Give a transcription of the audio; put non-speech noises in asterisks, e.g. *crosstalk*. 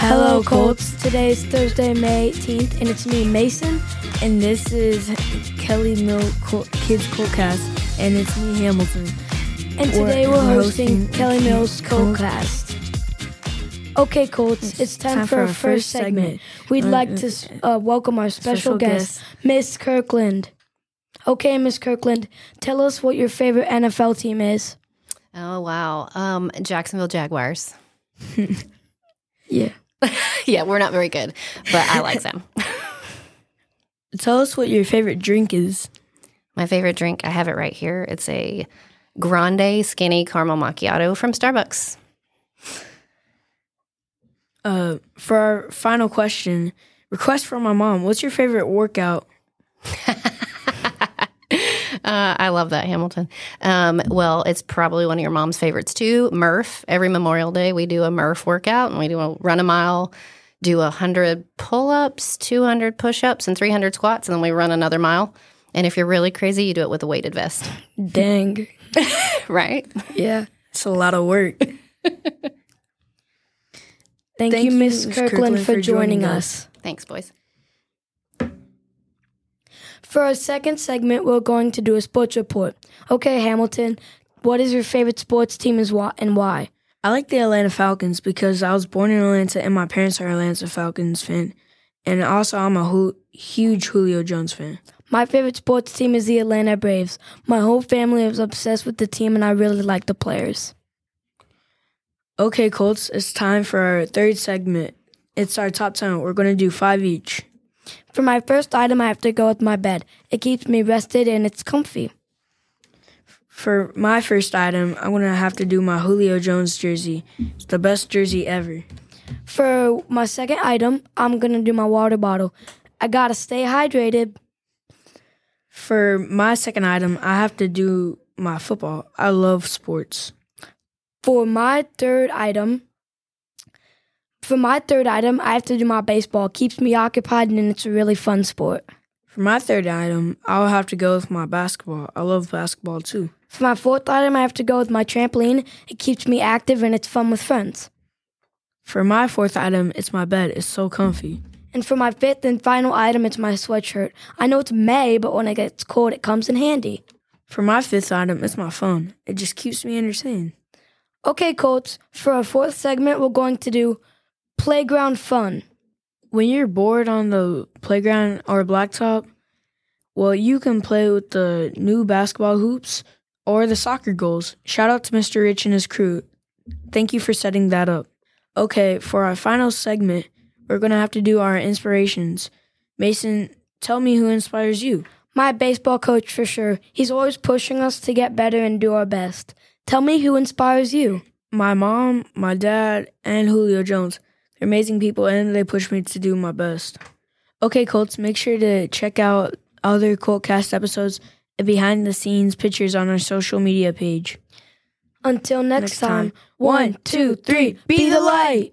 Hello, Colts. Today is Thursday, May 18th, and it's me, Mason. And this is Kelly Mill Col- Kids Coltcast, and it's me, Hamilton. And today we're, we're hosting, hosting Kelly Mills Col- Coltcast. Okay, Colts, it's, time, for our first segment. We'd Uh, like to uh, welcome our special, special guest, Miss Kirkland. Okay, Miss Kirkland, tell us what your favorite NFL team is. Oh wow, um, Jacksonville Jaguars. *laughs* Yeah. *laughs* yeah, we're not very good, but I like them. *laughs* Tell us what your favorite drink is. My favorite drink, I have it right here. It's a grande skinny caramel macchiato from Starbucks. Uh, for our final question, request from my mom. What's your favorite workout? *laughs* Uh, I love that Hamilton. Um, well, it's probably one of your mom's favorites too. Murph. Every Memorial Day, we do a Murph workout, and we do a run a mile, do a hundred pull-ups, two hundred push-ups, and three hundred squats, and then we run another mile. And if you're really crazy, you do it with a weighted vest, Dang. *laughs* right? Yeah. It's a lot of work. *laughs* Thank, Thank you, you, Miss Miss Kirkland, Kirkland, for for joining joining us. Thanks, boys. For our second segment, we're going to do a sports report. Okay, Hamilton, what is your favorite sports team and why? I like the Atlanta Falcons because I was born in Atlanta and my parents are Atlanta Falcons fan. And also, I'm a hu- huge Julio Jones fan. My favorite sports team is the Atlanta Braves. My whole family is obsessed with the team, and I really like the players. Okay, Colts, it's time for our third segment. It's our top 10. We're going to do five each. For my first item, I have to go with my bed. It keeps me rested and it's comfy. For my first item, I'm going to have to do my Julio Jones jersey. It's the best jersey ever. For my second item, I'm gonna do my water bottle. I gotta stay hydrated. For my second item, I have to do my football. I love sports. For my third item, for my third item, I have to do my baseball. keeps me occupied and it's a really fun sport. For my third item, I'll have to go with my basketball. I love basketball too. For my fourth item, I have to go with my trampoline. It keeps me active and it's fun with friends. For my fourth item, it's my bed. It's so comfy. And for my fifth and final item, it's my sweatshirt. I know it's May, but when it gets cold, it comes in handy. For my fifth item, it's my phone. It just keeps me entertained. Okay, Colts, for our fourth segment, we're going to do playground fun. When you're bored on the playground or blacktop, well, you can play with the new basketball hoops or the soccer goals. Shout out to Mr. Rich and his crew. Thank you for setting that up. Okay, for our final segment, we're going to have to do our inspirations. Mason, tell me who inspires you. My baseball coach, for sure. He's always pushing us to get better and do our best. Tell me who inspires you. My mom, my dad, and Julio Jones. They're amazing people and they push me to do my best. Okay, Colts, make sure to check out other Coltcast episodes and behind the scenes pictures on our social media page. Until next, Next time, time. one, two, three, be the light.